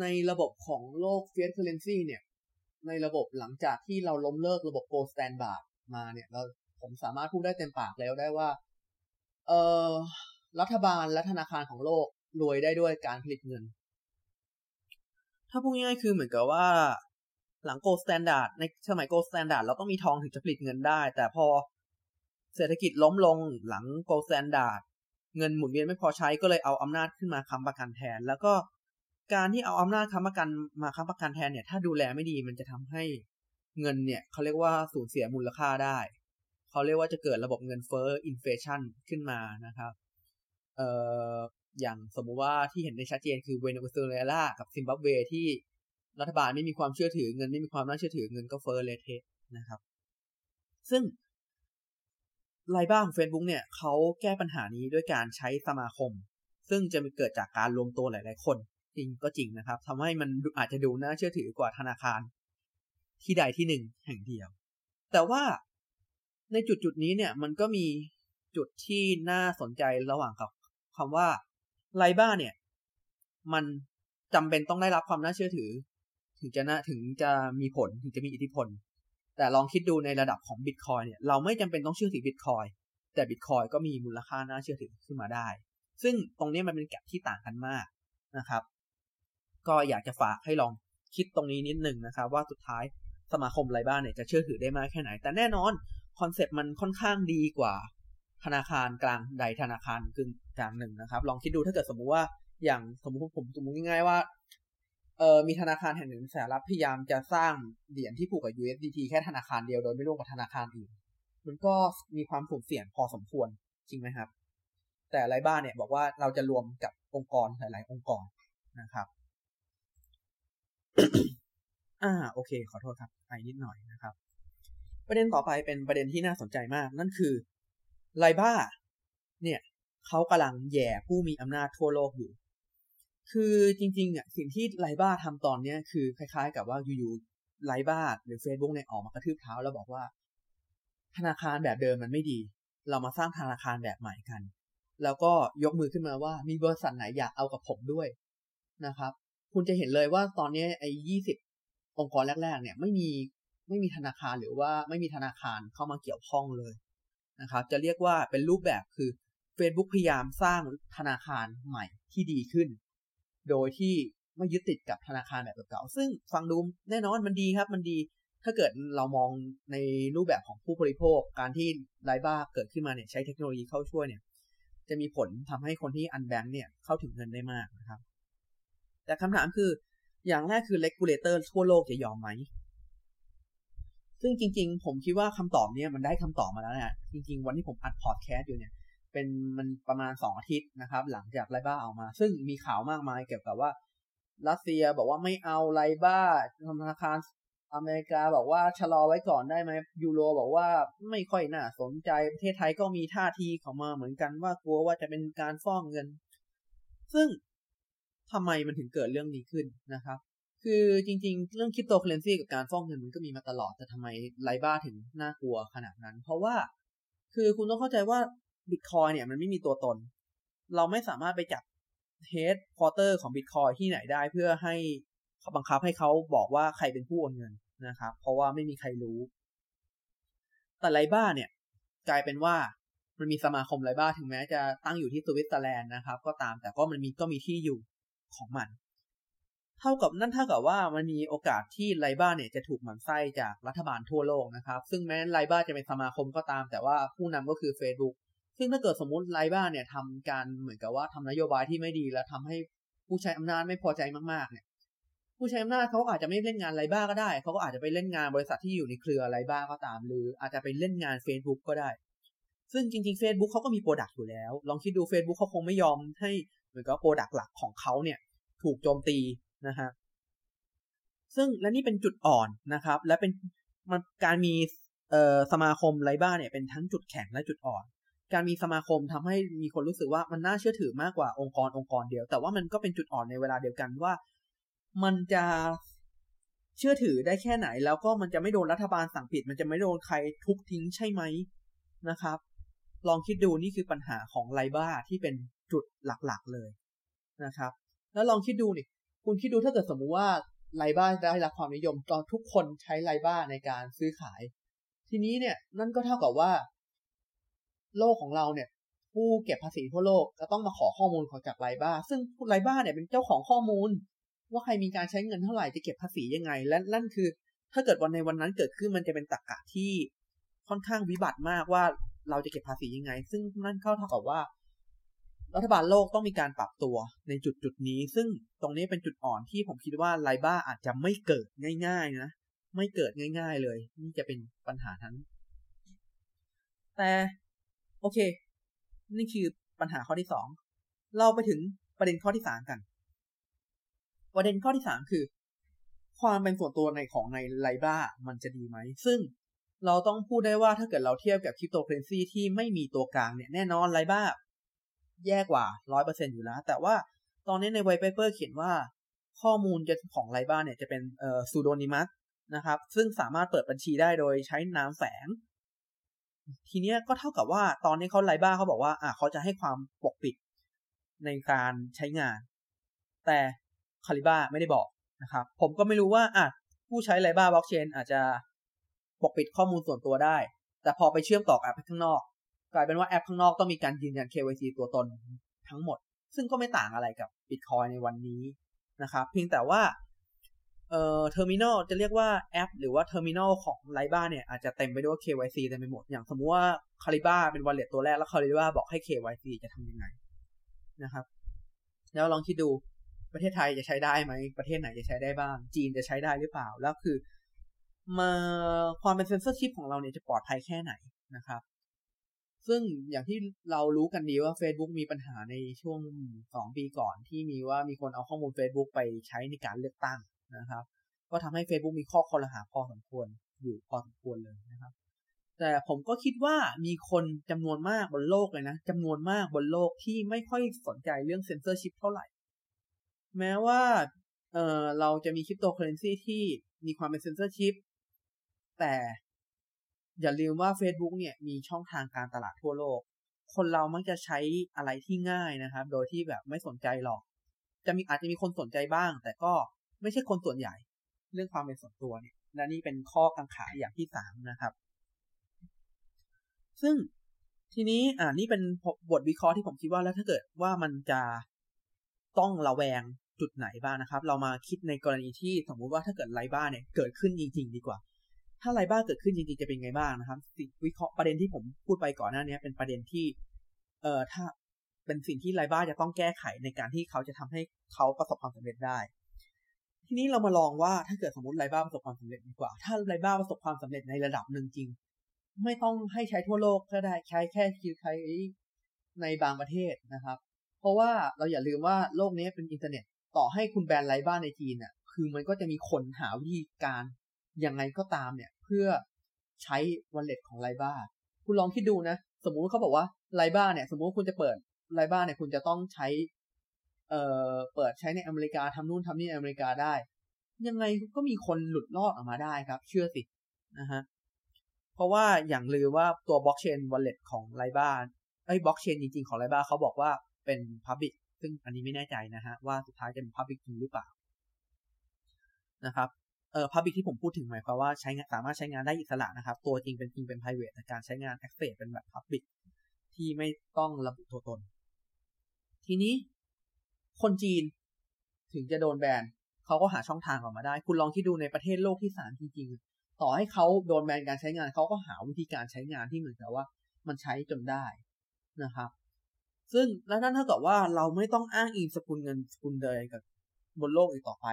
ในระบบของโลก fiat currency เนี่ย ในระบบหลังจากที่เราล้มเลิกระบบ gold standard มาเนี่ยเราผมสามารถพูดได้เต็มปากแล้วได้ว่า เออรัฐบาลและธนาคารของโลกรวยได้ด้วยการผลิตเงิน ถ้าพูดง่ายๆคือเหมือนกับว่า หลัง gold standard ในสมัย gold standard เราต้องมีทองถึงจะผลิตเงินได้ แต่พอเศรษฐกิจล้มลงหลัง gold standard เงินหมุนเวียนไม่พอใช้ก็เลยเอาอำนาจขึ้นมาค้ำประกันแทน แล้วก็ การที่เอาอำนาจค้ำประกันมาค้ำประกันแทนเนี่ย ถ้าดูแลไม่ดีมันจะทำให้เงินเนี่ยเขาเรียกว่าสูญเสียมูลค่าได้ เขาเรียกว่าจะเกิดระบบเงินเฟ้อ inflation ขึ้นมานะครับ เอ่ออย่างสมมุติว่าที่เห็นในชัดเจนคือเวเนซุเอลากับซิมบับเวที่รัฐบาลไม่มีความเชื่อถือเงินไม่มีความน่าเชื่อถือเงินก็เฟ้อเละเทะนะครับ ซึ่งไลบ้าของ Facebook เนี่ยเขาแก้ปัญหานี้ด้วยการใช้สมาคม ซึ่งจะมีเกิดจากการรวมตัวหลาย ๆ คน จริงก็จริงนะครับทำให้มันอาจจะดูน่าเชื่อถือกว่าธนาคาร ที่ใดที่หนึ่งแห่งเดียว แต่ว่าในจุดจุดนี้เนี่ย มันก็มีจุดที่น่าสนใจระหว่างกับคำว่าไลบ้าเนี่ย มันจำเป็นต้องได้รับความน่าเชื่อถือ ถึงจะน่าถึงจะมีผลถึงจะมีอิทธิพล แต่ลองคิดดูในระดับของบิตคอยเนี่ยเราไม่จำเป็นต้องเชื่อถือบิตคอยแต่บิตคอยก็มีมูลค่าน่าเชื่อถือขึ้นมาได้ ซึ่งตรงนี้มันเป็น gap ที่ต่างกันมากนะครับ ก็อยากจะฝากให้ลองคิดตรงนี้นิดนึงนะครับว่าสุดท้ายสมาคม Libra เนี่ยจะเชื่อถือได้มากแค่ไหน แต่แน่นอนคอนเซ็ปต์มันค่อนข้างดีกว่าธนาคารกลางใดธนาคารกึ่งกลางหนึ่งนะครับ ลองคิดดูถ้าเกิดสมมุติว่าอย่างสมมติผมสมมติง่ายๆว่าเออมีธนาคารแห่งหนึ่งสหรัฐพยายามจะสร้างเหรียญที่ผูกกับ USDT แค่ธนาคารเดียวโดยไม่ร่วมกับธนาคารอื่น มันก็มีความสุ่มเสี่ยงพอสมควรจริงไหมครับ แต่ไรบ้านเนี่ยบอกว่าเราจะรวมกับองค์กรหลาย ๆ องค์กรนะครับ อ่าโอเค ขอโทษครับไปนิดหน่อยนะครับ ประเด็นต่อไปเป็นประเด็นที่น่าสนใจมาก นั่นคือไลบ้า เนี่ยเขากำลังแย่ผู้มีอำนาจทั่วโลกอยู่ คือจริงๆอะสิ่งที่ไลบ้าทำตอนเนี้ยคือคล้ายๆ กับว่าอยู่ๆไลบ้าหรือ Facebook เนี่ยออกมากระทืบเท้าแล้วบอกว่า ธนาคารแบบเดิมมันไม่ดี เรามาสร้างธนาคารแบบใหม่กัน แล้วก็ยกมือขึ้นมาว่า มีบริษัทไหนอยากเอากับผมด้วยนะครับ คุณจะเห็นเลยว่าตอนนี้ไอ้ยี่สิบ องค์กรแรก ๆ เนี่ยไม่มีไม่มีธนาคารหรือว่าไม่มีธนาคารเข้ามาเกี่ยวข้องเลยนะครับ จะเรียกว่าเป็นรูปแบบคือ Facebook พยายามสร้างธนาคารใหม่ที่ดีขึ้น โดยที่ไม่ยึดติดกับธนาคารแบบเก่าซึ่งฟังดูแน่นอนมันดีครับ มันดีถ้าเกิดเรามองในรูปแบบของผู้บริโภค การที่ไลบ้าเกิดขึ้นมาเนี่ยใช้เทคโนโลยีเข้าช่วยเนี่ย จะมีผลทำให้คนที่อันแบงค์เนี่ยเข้าถึงเงินได้มากนะครับ แต่คำถามคือ อย่างแรกคือ regulator ทั่วโลกจะยอมไหม ซึ่งจริง ๆ ผมคิดว่าคำตอบเนี่ยมันได้คำตอบมาแล้วนะจริง ๆ วันที่ผมอัดพอดแคสต์อยู่เนี่ย เป็นมันประมาณสองอาทิตย์นะครับ หลังจาก Libra ออกมา ซึ่งมีข่าวมากมายเกี่ยวกับว่ารัสเซียบอกว่าไม่เอา Libra ธนาคารอเมริกาบอกว่าชะลอไว้ก่อนได้ไหมยูโรบอกว่าไม่ค่อยน่าสนใจประเทศไทยก็มีท่าทีเขามาเหมือนกันว่ากลัวว่าจะเป็นการฟอกเงิน ซึ่ง ทำไมมันถึงเกิดเรื่องนี้ขึ้นนะครับ คือจริง ๆ เรื่องคริปโตเคอเรนซีกับการฟอกเงินมันก็มีมาตลอด แต่ทำไม Libra ถึงน่ากลัวขนาดนั้น เพราะว่า คือคุณต้องเข้าใจว่าบิตคอยเนี่ยมันไม่มีตัวตน เราไม่สามารถไปจับ headquarter ของบิตคอยที่ไหนได้เพื่อให้บังคับให้เขาบอกว่าใครเป็นผู้โอนเงินนะครับ เพราะว่าไม่มีใครรู้ แต่ Libra เนี่ย กลายเป็นว่ามันมีสมาคมไลบ้าถึงแม้จะตั้งอยู่ที่สวิตเซอร์แลนด์นะครับ ก็ตามแต่ก็มันมีก็มีที่อยู่ ของมัน เท่ากับนั่นเท่ากับว่ามันมีโอกาสที่ไลบ้าเนี่ยจะถูกหมันไส้จากรัฐบาลทั่วโลกนะครับ ซึ่งแม้ไลบ้าจะเป็นสมาคมก็ตาม แต่ว่าผู้นำก็คือ Facebook ซึ่งถ้าเกิดสมมติไลบ้าเนี่ยทำการเหมือนกับว่าทำนโยบายที่ไม่ดีแล้วทำให้ผู้ใช้อำนาจไม่พอใจมากๆเนี่ยผู้ใช้อำนาจเขาอาจจะไม่เล่นงานไลบ้าก็ได้ เขาก็อาจจะไปเล่นงานบริษัทที่อยู่ในเครือไลบ้าก็ตาม หรืออาจจะไปเล่นงาน Facebook ก็ได้ ซึ่งจริงๆ Facebook เขาก็มี product อยู่แล้ว ลองคิดดู Facebook เขาคงไม่ยอมให้ เหมือนกับ product หลักของเขาเนี่ยถูกโจมตีนะฮะซึ่งและนี่เป็นจุดอ่อนนะครับ และเป็นมันการมีเอ่อสมาคม Libra เนี่ยเป็นทั้งจุดแข็งและจุดอ่อน การมีสมาคมทำให้มีคนรู้สึกว่ามันน่าเชื่อถือมากกว่าองค์กรองค์กรเดียว แต่ว่ามันก็เป็นจุดอ่อนในเวลาเดียวกันว่า มันจะเชื่อถือได้แค่ไหน แล้วก็มันจะไม่โดนรัฐบาลสั่งปิด มันจะไม่โดนใครทุบทิ้งใช่ไหมนะครับ ลองคิดดูนี่คือปัญหาของไลบ้าที่เป็น จุดหลักๆเลยนะครับ แล้วลองคิดดูนี่คุณคิดดูถ้าเกิดสมมุติว่าไลบ้าได้รับความนิยมตอนทุกคนใช้ไลบ้าในการซื้อขาย ทีนี้เนี่ยนั่นก็เท่ากับว่า โลกของเราเนี่ย ผู้เก็บภาษีทั่วโลกก็ต้องมาขอข้อมูลของจากไลบ้าซึ่งไลบ้าเนี่ยเป็นเจ้าของข้อมูล ว่าใครมีการใช้เงินเท่าไหร่จะเก็บภาษียังไง และนั่นคือ ถ้าเกิดวันในวันนั้นเกิดขึ้นมันจะเป็นตรรกะที่ค่อนข้างวิบัติมากว่าเราจะเก็บภาษียังไง ซึ่งนั่นเข้าเท่ากับว่า รัฐบาลโลกต้องมีการปรับตัวในจุดจุดนี้ ซึ่งตรงนี้เป็นจุดอ่อนที่ผมคิดว่าไลบ้าอาจจะไม่เกิดง่าย ๆ นะ ไม่เกิดง่าย ๆ เลย นี่จะเป็นปัญหาทั้ง แต่โอเค นี่คือปัญหาข้อที่สองเราไปถึงประเด็นข้อที่สามกัน ประเด็นข้อที่สามคือ ความเป็นส่วนตัวในของใน Libra มันจะดีไหม ซึ่งเราต้องพูดได้ว่าถ้าเกิดเราเทียบกับคริปโตเคอเรนซีที่ไม่มีตัวกลางเนี่ยแน่นอน Libra แย่กว่าร้อยเปอร์เซ็นต์อยู่แล้ว แต่ว่าตอนนี้ใน white paper เขียนว่าข้อมูลจะของ Libra เนี่ยจะเป็นเอ่อ pseudonymous นะครับ ซึ่งสามารถเปิดบัญชีได้โดยใช้นามแฝง ทีเนี้ยก็เท่ากับว่าตอนนี้เขา Libra เขาบอกว่า อะเขาจะให้ความปกปิดในการใช้งาน แต่ Calibra ไม่ได้บอกนะครับ ผมก็ไม่รู้ว่าอะผู้ใช้ Libra blockchain อาจจะปกปิดข้อมูลส่วนตัวได้ แต่พอไปเชื่อมต่อกับแอปข้างนอก กลายเป็นว่าแอปข้างนอกต้องมีการยืนยัน KYC ตัวตนทั้งหมด ซึ่งก็ไม่ต่างอะไรกับ Bitcoin ในวันนี้นะครับ เพียงแต่ว่าเอ่อ terminal จะเรียกว่าแอป หรือว่า terminal ของ Libra เนี่ยอาจจะเต็มไปด้วย KYC เต็มไปหมด อย่างสมมติว่าCalibra เป็น wallet ตัวแรก แล้ว Calibra บอกให้ KYC จะทำยังไงนะครับ แล้วลองคิดดูประเทศไทยจะใช้ได้ไหม ประเทศไหนจะใช้ได้บ้าง จีนจะใช้ได้หรือเปล่า แล้วคือ มาความเป็นเซนเซอร์ชิพของเราเนี่ยจะปลอดภัยแค่ไหนนะครับ ซึ่งอย่างที่เรารู้กันดีว่า Facebook มีปัญหาในช่วงสองปีก่อนที่มีว่ามีคนเอาข้อมูล Facebook ไปใช้ในการเลือกตั้งนะครับ ก็ทำให้ Facebook มีข้อครหาพอสมควรอยู่พอสมควรเลยนะครับ แต่ผมก็คิดว่ามีคนจำนวนมากบนโลกเลยนะจำนวนมากบนโลกที่ไม่ค่อยสนใจเรื่องเซนเซอร์ชิพเท่าไหร่ แม้ว่าเออเราจะมีคริปโตเคอเรนซีที่มีความเป็นเซนเซอร์ชิพแต่ อย่าลืมว่า Facebook เนี่ยมีช่องทางการตลาดทั่วโลก คนเรามักจะใช้อะไรที่ง่ายนะครับ โดยที่แบบไม่สนใจหรอก จะมีอาจจะมีคนสนใจบ้าง แต่ก็ไม่ใช่คนส่วนใหญ่ เรื่องความเป็นส่วนตัวเนี่ยและนี่เป็นข้อกังขาอย่างที่สามนะครับ ซึ่งทีนี้อ่านี่เป็นบทวิเคราะห์ที่ผมคิดว่าแล้วถ้าเกิดว่ามันจะต้องระแวงจุดไหนบ้างนะครับ เรามาคิดในกรณีที่สมมุติว่าถ้าเกิดไลบ้าเนี่ยเกิดขึ้นจริงๆดีกว่า ถ้าไลบ้าเกิดขึ้นจริงๆจะเป็นไงบ้างนะครับ สิ่งวิเคราะห์ประเด็นที่ผมพูดไปก่อนหน้านี้เป็นประเด็นที่ เอ่อถ้าเป็นสิ่งที่ไลบ้าจะต้องแก้ไขในการที่เขาจะทำให้เขาประสบความสำเร็จได้ ทีนี้เรามาลองว่าถ้าเกิดสมมติไลบ้าประสบความสำเร็จดีกว่า ถ้าไลบ้าประสบความสำเร็จในระดับหนึ่งจริง ไม่ต้องให้ใช้ทั่วโลกก็ได้ใช้แค่คิวใช้ในบางประเทศนะครับ เพราะว่าเราอย่าลืมว่าโลกนี้เป็นอินเทอร์เน็ต ต่อให้คุณแบนไลบ้าในจีนเนี่ยคือมันก็จะมีคนหาวิธีการยังไงก็ตามเนี่ย เพื่อใช้wallet ของ Libra คุณลองคิดดูนะ สมมุติเขาบอกว่า Libra เนี่ย สมมุติคุณจะเปิด Libra เนี่ยคุณจะต้องใช้ เอ่อเปิดใช้ในอเมริกาทำนู่นทำนี่อเมริกาได้ ยังไงก็มีคนหลุดรอดออกมาได้ครับ เชื่อสินะฮะเพราะว่าอย่างลือว่าตัวบล็อกเชน wallet ของ Libra ไอ้บล็อกเชนจริงๆของ Libra เขาบอกว่าเป็นพับบิ c ซึ่งอันนี้ไม่แน่ใจนะฮะว่าสุดท้ายจะเป็นพับบิ c จริงหรือเปล่านะครับ เอ่อพับบิที่ผมพูดถึงหมายความว่าใช้สามารถใช้งานได้อิสระนะครับ ตัวจริงเป็นจริงเป็น private แต่การใช้งาน access เป็นแบบพับบิ c ที่ไม่ต้องระบุตัวตน ทีนี้คนจีนถึงจะโดนแบนเขาก็หาช่องทางออกมาได้ คุณลองคิดดูในประเทศโลกที่สามจริงๆ ต่อให้เขาโดนแบนการใช้งานเขาก็หาวิธีการใช้งานที่เหมือนกับว่า มันใช้จนได้นะครับ ซึ่งแล้วนั่นเท่ากับว่าเราไม่ต้องอ้างอิงสกุลเงินสกุลเดยกับบนโลกอีกต่อไป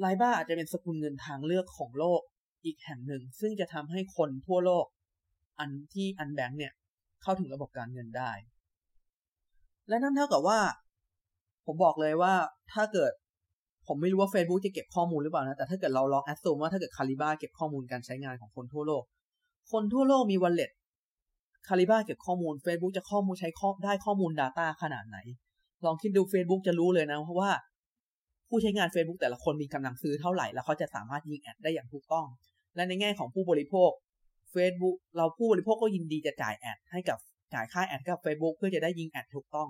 ไลบ้าอาจจะเป็นสกุลเงินทางเลือกของโลกอีกแห่งหนึ่ง ซึ่งจะทำให้คนทั่วโลก อันที่อันแบงค์เนี่ย เข้าถึงระบบการเงินได้ และนั่นเท่ากับว่า ผมบอกเลยว่าถ้าเกิดผมไม่รู้ว่า Facebook จะเก็บข้อมูลหรือเปล่านะ แต่ถ้าเกิดเราลองแอดซูมว่าถ้าเกิดคาลิบ้าเก็บข้อมูลการใช้งานของคนทั่วโลก คนทั่วโลกมีวันเล็ตคาลิบ้าเก็บข้อมูล Facebook จะข้อมูลใช้ข้อได้ข้อมูล Data ขนาดไหน ลองคิดดู Facebook จะรู้เลยนะเพราะว่า ผู้ใช้งาน Facebook แต่ละคนมีกำลังซื้อเท่าไหร่ แล้วเขาจะสามารถยิงแอดได้อย่างถูกต้อง และในแง่ของผู้บริโภค Facebook เราผู้บริโภคก็ยินดีจะจ่ายแอดให้กับจ่ายค่าแอดกับ Facebook เพื่อจะได้ยิงแอดถูกต้อง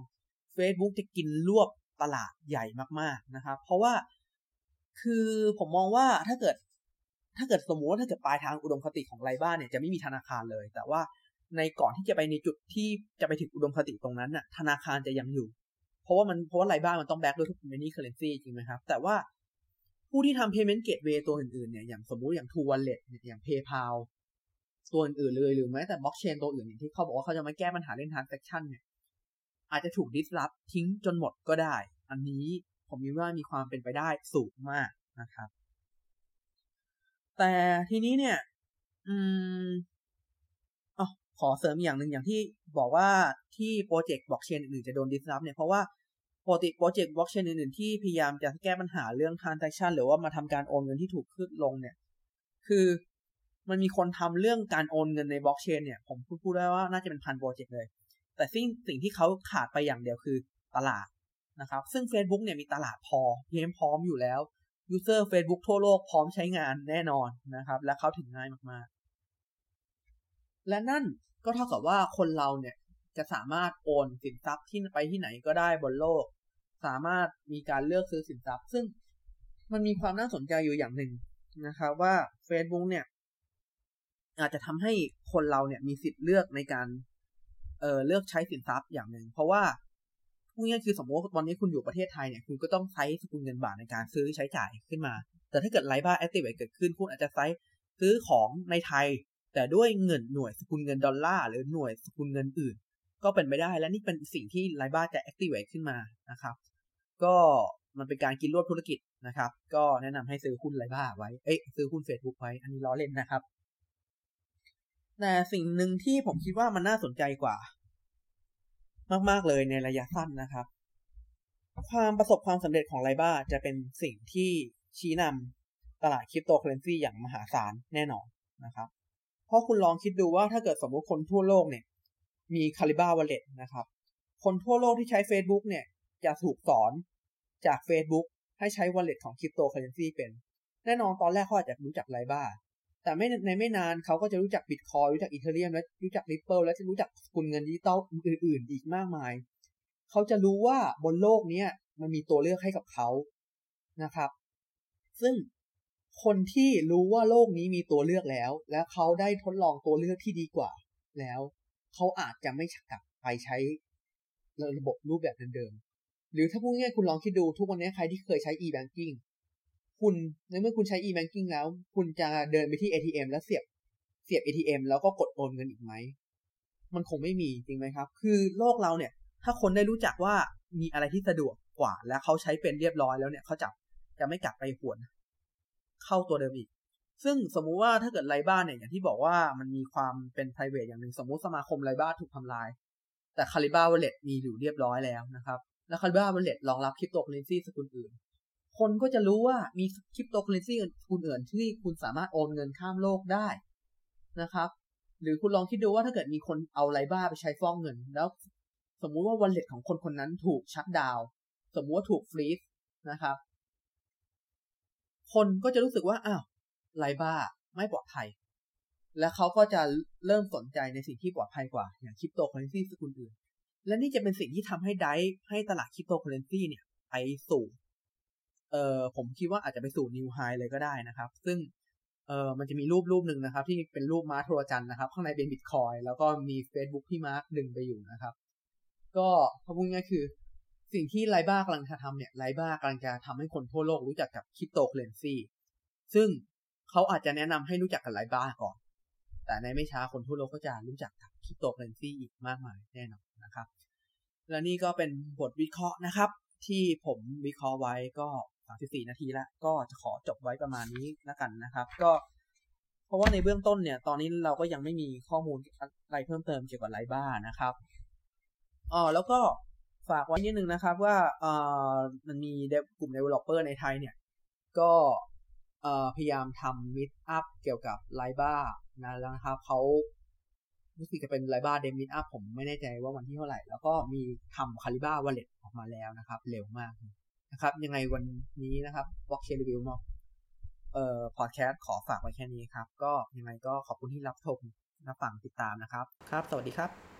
Facebook จะกินรวบตลาดใหญ่มากๆนะครับ เพราะว่าคือผมมองว่าถ้าเกิด ถ้าเกิดสมมติว่าถ้าเกิดปลายทางอุดมคติของไรบ้านเนี่ยจะไม่มีธนาคารเลย แต่ว่าในก่อนที่จะไปในจุดที่จะไปถึงอุดมคติตรงนั้นน่ะ ธนาคารจะยังอยู่ เพราะว่ามันเพราะว่า Libra มันต้อง back ด้วยทุก money currency จริงไหมครับ แต่ว่าผู้ที่ทำ payment gateway ตัวอื่นๆเนี่ยอย่างสมมุติอย่าง True Wallet อย่าง PayPal ตัวอื่นๆเลยหรือแม้แต่บล็อกเชนตัวอื่นอย่างที่เขาบอกว่าเขาจะมาแก้ปัญหาเรื่อง transaction เนี่ยอาจจะถูก disrupt ทิ้งจนหมดก็ได้ อันนี้ผมคิดว่ามีความเป็นไปได้สูงมากนะครับ แต่ทีนี้เนี่ย อืมอ๋อขอเสริมอย่างหนึ่งอย่างที่บอกว่าที่โปรเจกต์บล็อกเชนอื่นจะโดน disrupt เนี่ยเพราะว่า ปกติโปรเจกต์บล็อกเชนอื่นๆที่พยายามจะแก้ปัญหาเรื่อง transaction หรือว่ามาทำการโอนเงินที่ถูกขึ้นลงเนี่ย คือมันมีคนทำเรื่องการโอนเงินในบล็อกเชนเนี่ย ผมพูดพูดได้ว่าน่าจะเป็นพันโปรเจกต์เลย แต่สิ่งสิ่งที่เขาขาดไปอย่างเดียวคือตลาดนะครับ ซึ่ง Facebook เนี่ยมีตลาดพอเพียงพร้อมอยู่แล้วยูเซอร์ Facebook ทั่วโลกพร้อมใช้งานแน่นอนนะครับ และเข้าถึงง่ายมากๆ และนั่นก็เท่ากับว่าคนเราเนี่ย จะสามารถโอนสินทรัพย์ที่ไปที่ไหนก็ได้บนโลก สามารถมีการเลือกซื้อสินทรัพย์ ซึ่งมันมีความน่าสนใจอยู่อย่างหนึ่งนะครับว่า Facebook เนี่ย อาจจะทำให้คนเราเนี่ยมีสิทธิ์เลือกในการเออเลือกใช้สินทรัพย์อย่างหนึ่ง เพราะว่าพูดง่ายคือสมมติว่าตอนนี้คุณอยู่ประเทศไทยเนี่ยคุณก็ต้องใช้สกุลเงินบาทในการซื้อใช้จ่ายขึ้นมา แต่ถ้าเกิด Libra activate เกิดขึ้นคุณอาจจะใช้ซื้อของในไทย แต่ด้วยเงินหน่วยสกุลเงินดอลลาร์หรือหน่วยสกุลเงินอื่น ก็เป็นไปได้และนี่เป็นสิ่งที่ Libra จะ activate ขึ้นมานะครับ ก็มันเป็นการกินรวบธุรกิจนะครับ ก็แนะนำให้ซื้อหุ้น Libra ไว้ เอ้ยซื้อหุ้น Facebook ไว้ อันนี้ล้อเล่นนะครับ แต่สิ่งหนึ่งที่ผมคิดว่ามันน่าสนใจกว่า มากๆเลยในระยะสั้นนะครับ ความประสบความสำเร็จของ Libra จะเป็นสิ่งที่ชี้นำตลาดคริปโตเคอเรนซีอย่างมหาศาลแน่นอนนะครับ เพราะคุณลองคิดดูว่าถ้าเกิดสมมติคนทั่วโลกเนี่ย มี Calibra wallet นะครับ คนทั่วโลกที่ใช้ Facebook เนี่ย จะถูกสอนจาก Facebook ให้ใช้ wallet ของคริปโตเคอเรนซีเป็น แน่นอนตอนแรกเขาอาจจะรู้จัก Libra แต่ไม่ในไม่นานเขาก็จะรู้จักบิตคอยรู้จัก Ethereum และรู้จัก Ripple และจะรู้จักสกุลเงินดิจิตอลอื่น ๆ อีกมากมาย เขาจะรู้ว่าบนโลกนี้มันมีตัวเลือกให้กับเขานะครับ ซึ่งคนที่รู้ว่าโลกนี้มีตัวเลือกแล้ว และเขาได้ทดลองตัวเลือกที่ดีกว่าแล้ว เขาอาจจะไม่กลับไปใช้ระบบรูปแบบเดิมๆ หรือถ้าพูดง่ายคุณลองคิดดูทุกวันนี้ใครที่เคยใช้ e-banking คุณในเมื่อคุณใช้ e-banking แล้ว คุณจะเดินไปที่ ATM แล้วเสียบเสียบ ATM แล้วก็กดโอนเงินอีกไหม มันคงไม่มีจริงไหมครับ คือโลกเราเนี่ย ถ้าคนได้รู้จักว่ามีอะไรที่สะดวกกว่า และเขาใช้เป็นเรียบร้อยแล้วเนี่ยเขาจะจะไม่กลับไปหวน เข้าตัวเดิมอีก ซึ่งสมมุติว่าถ้าเกิดไรบ้านเนี่ยอย่างที่บอกว่ามันมีความเป็น p r i v a t อย่างหนึ่งสมมุติสมาคมไรบ้าถูกทำลาย แต่คาริบ้าวอลเล็ตมีอยู่เรียบร้อยแล้วนะครับ และคาริบ้าวอลเล็ตรองรับคริปโตเคอเรนซีสกุลอื่น คนก็จะรู้ว่ามีคริปโตเคอเรนซีสกุลอื่นที่คุณสามารถโอนเงินข้ามโลกได้นะครับ หรือคุณลองคิดดูว่าถ้าเกิดมีคนเอา Libra ไปใช้ฟอกเงิน แล้ว สมมุติว่า wallet ของคนคนนั้นถูก shutdown สมมุติว่าถูก freeze นะครับ คนก็จะรู้สึกว่าอ้าว Libra ไม่ปลอดภัย และเขาก็จะเริ่มสนใจในสิ่งที่ปลอดภัยกว่า อย่างคริปโตเคอเรนซีสกุลอื่น และนี่จะเป็นสิ่งที่ทำให้ไดให้ตลาดคริปโตเคอเรนซีเนี่ยไปสู่เอ่อผมคิดว่าอาจจะไปสู่ new high เลยก็ได้นะครับ ซึ่งเออมันจะมีรูปรูปหนึ่งนะครับ ที่เป็นรูปม้าโทรจันนะครับ ข้างในเป็นบิตคอยแล้วก็มี Facebook ที่มาร์คดึงไปอยู่นะครับ ก็พูดง่ายคือ สิ่งที่ Libra กำลังจะทำเนี่ย Libra กำลังจะทำให้คนทั่วโลกรู้จักกับคริปโตเคอเรนซีซึ่ง เขาอาจจะแนะนำให้รู้จักกับ Libra ก่อน แต่ในไม่ช้าคนทั่วโลกก็จะรู้จักกับคริปโตเคอเรนซีอีกมากมายแน่นอนนะครับ และนี่ก็เป็นบทวิเคราะห์นะครับ ที่ผมวิเคราะห์ไว้ก็ 34 นาทีแล้วก็จะขอจบไว้ประมาณนี้แล้วกันนะครับ ก็เพราะว่าในเบื้องต้นเนี่ย ตอนนี้เราก็ยังไม่มีข้อมูลอะไรเพิ่มเติมเกี่ยวกับไลบ้านะครับอ๋อแล้วก็ฝากไว้นิดนึงนะครับว่าเอ่อมันมีกลุ่ม developer ในไทยเนี่ย ก็ เอ่อพยายามทำมิดอัพเกี่ยวกับไลบ้านะแล้วนะครับเขารู้สึกจะเป็น Libra dev meetup ผมไม่แน่ใจว่าวันที่เท่าไหร่ แล้วก็มีทำ Calibra wallet ออกมาแล้วนะครับ เร็วมากนะครับ ยังไงวันนี้นะครับ Blockchain Review มอกเอ่อพอดแคสต์ขอฝากไว้แค่นี้ครับ ก็ยังไงก็ขอบคุณที่รับชมรับฟังติดตามนะครับ ครับ สวัสดีครับ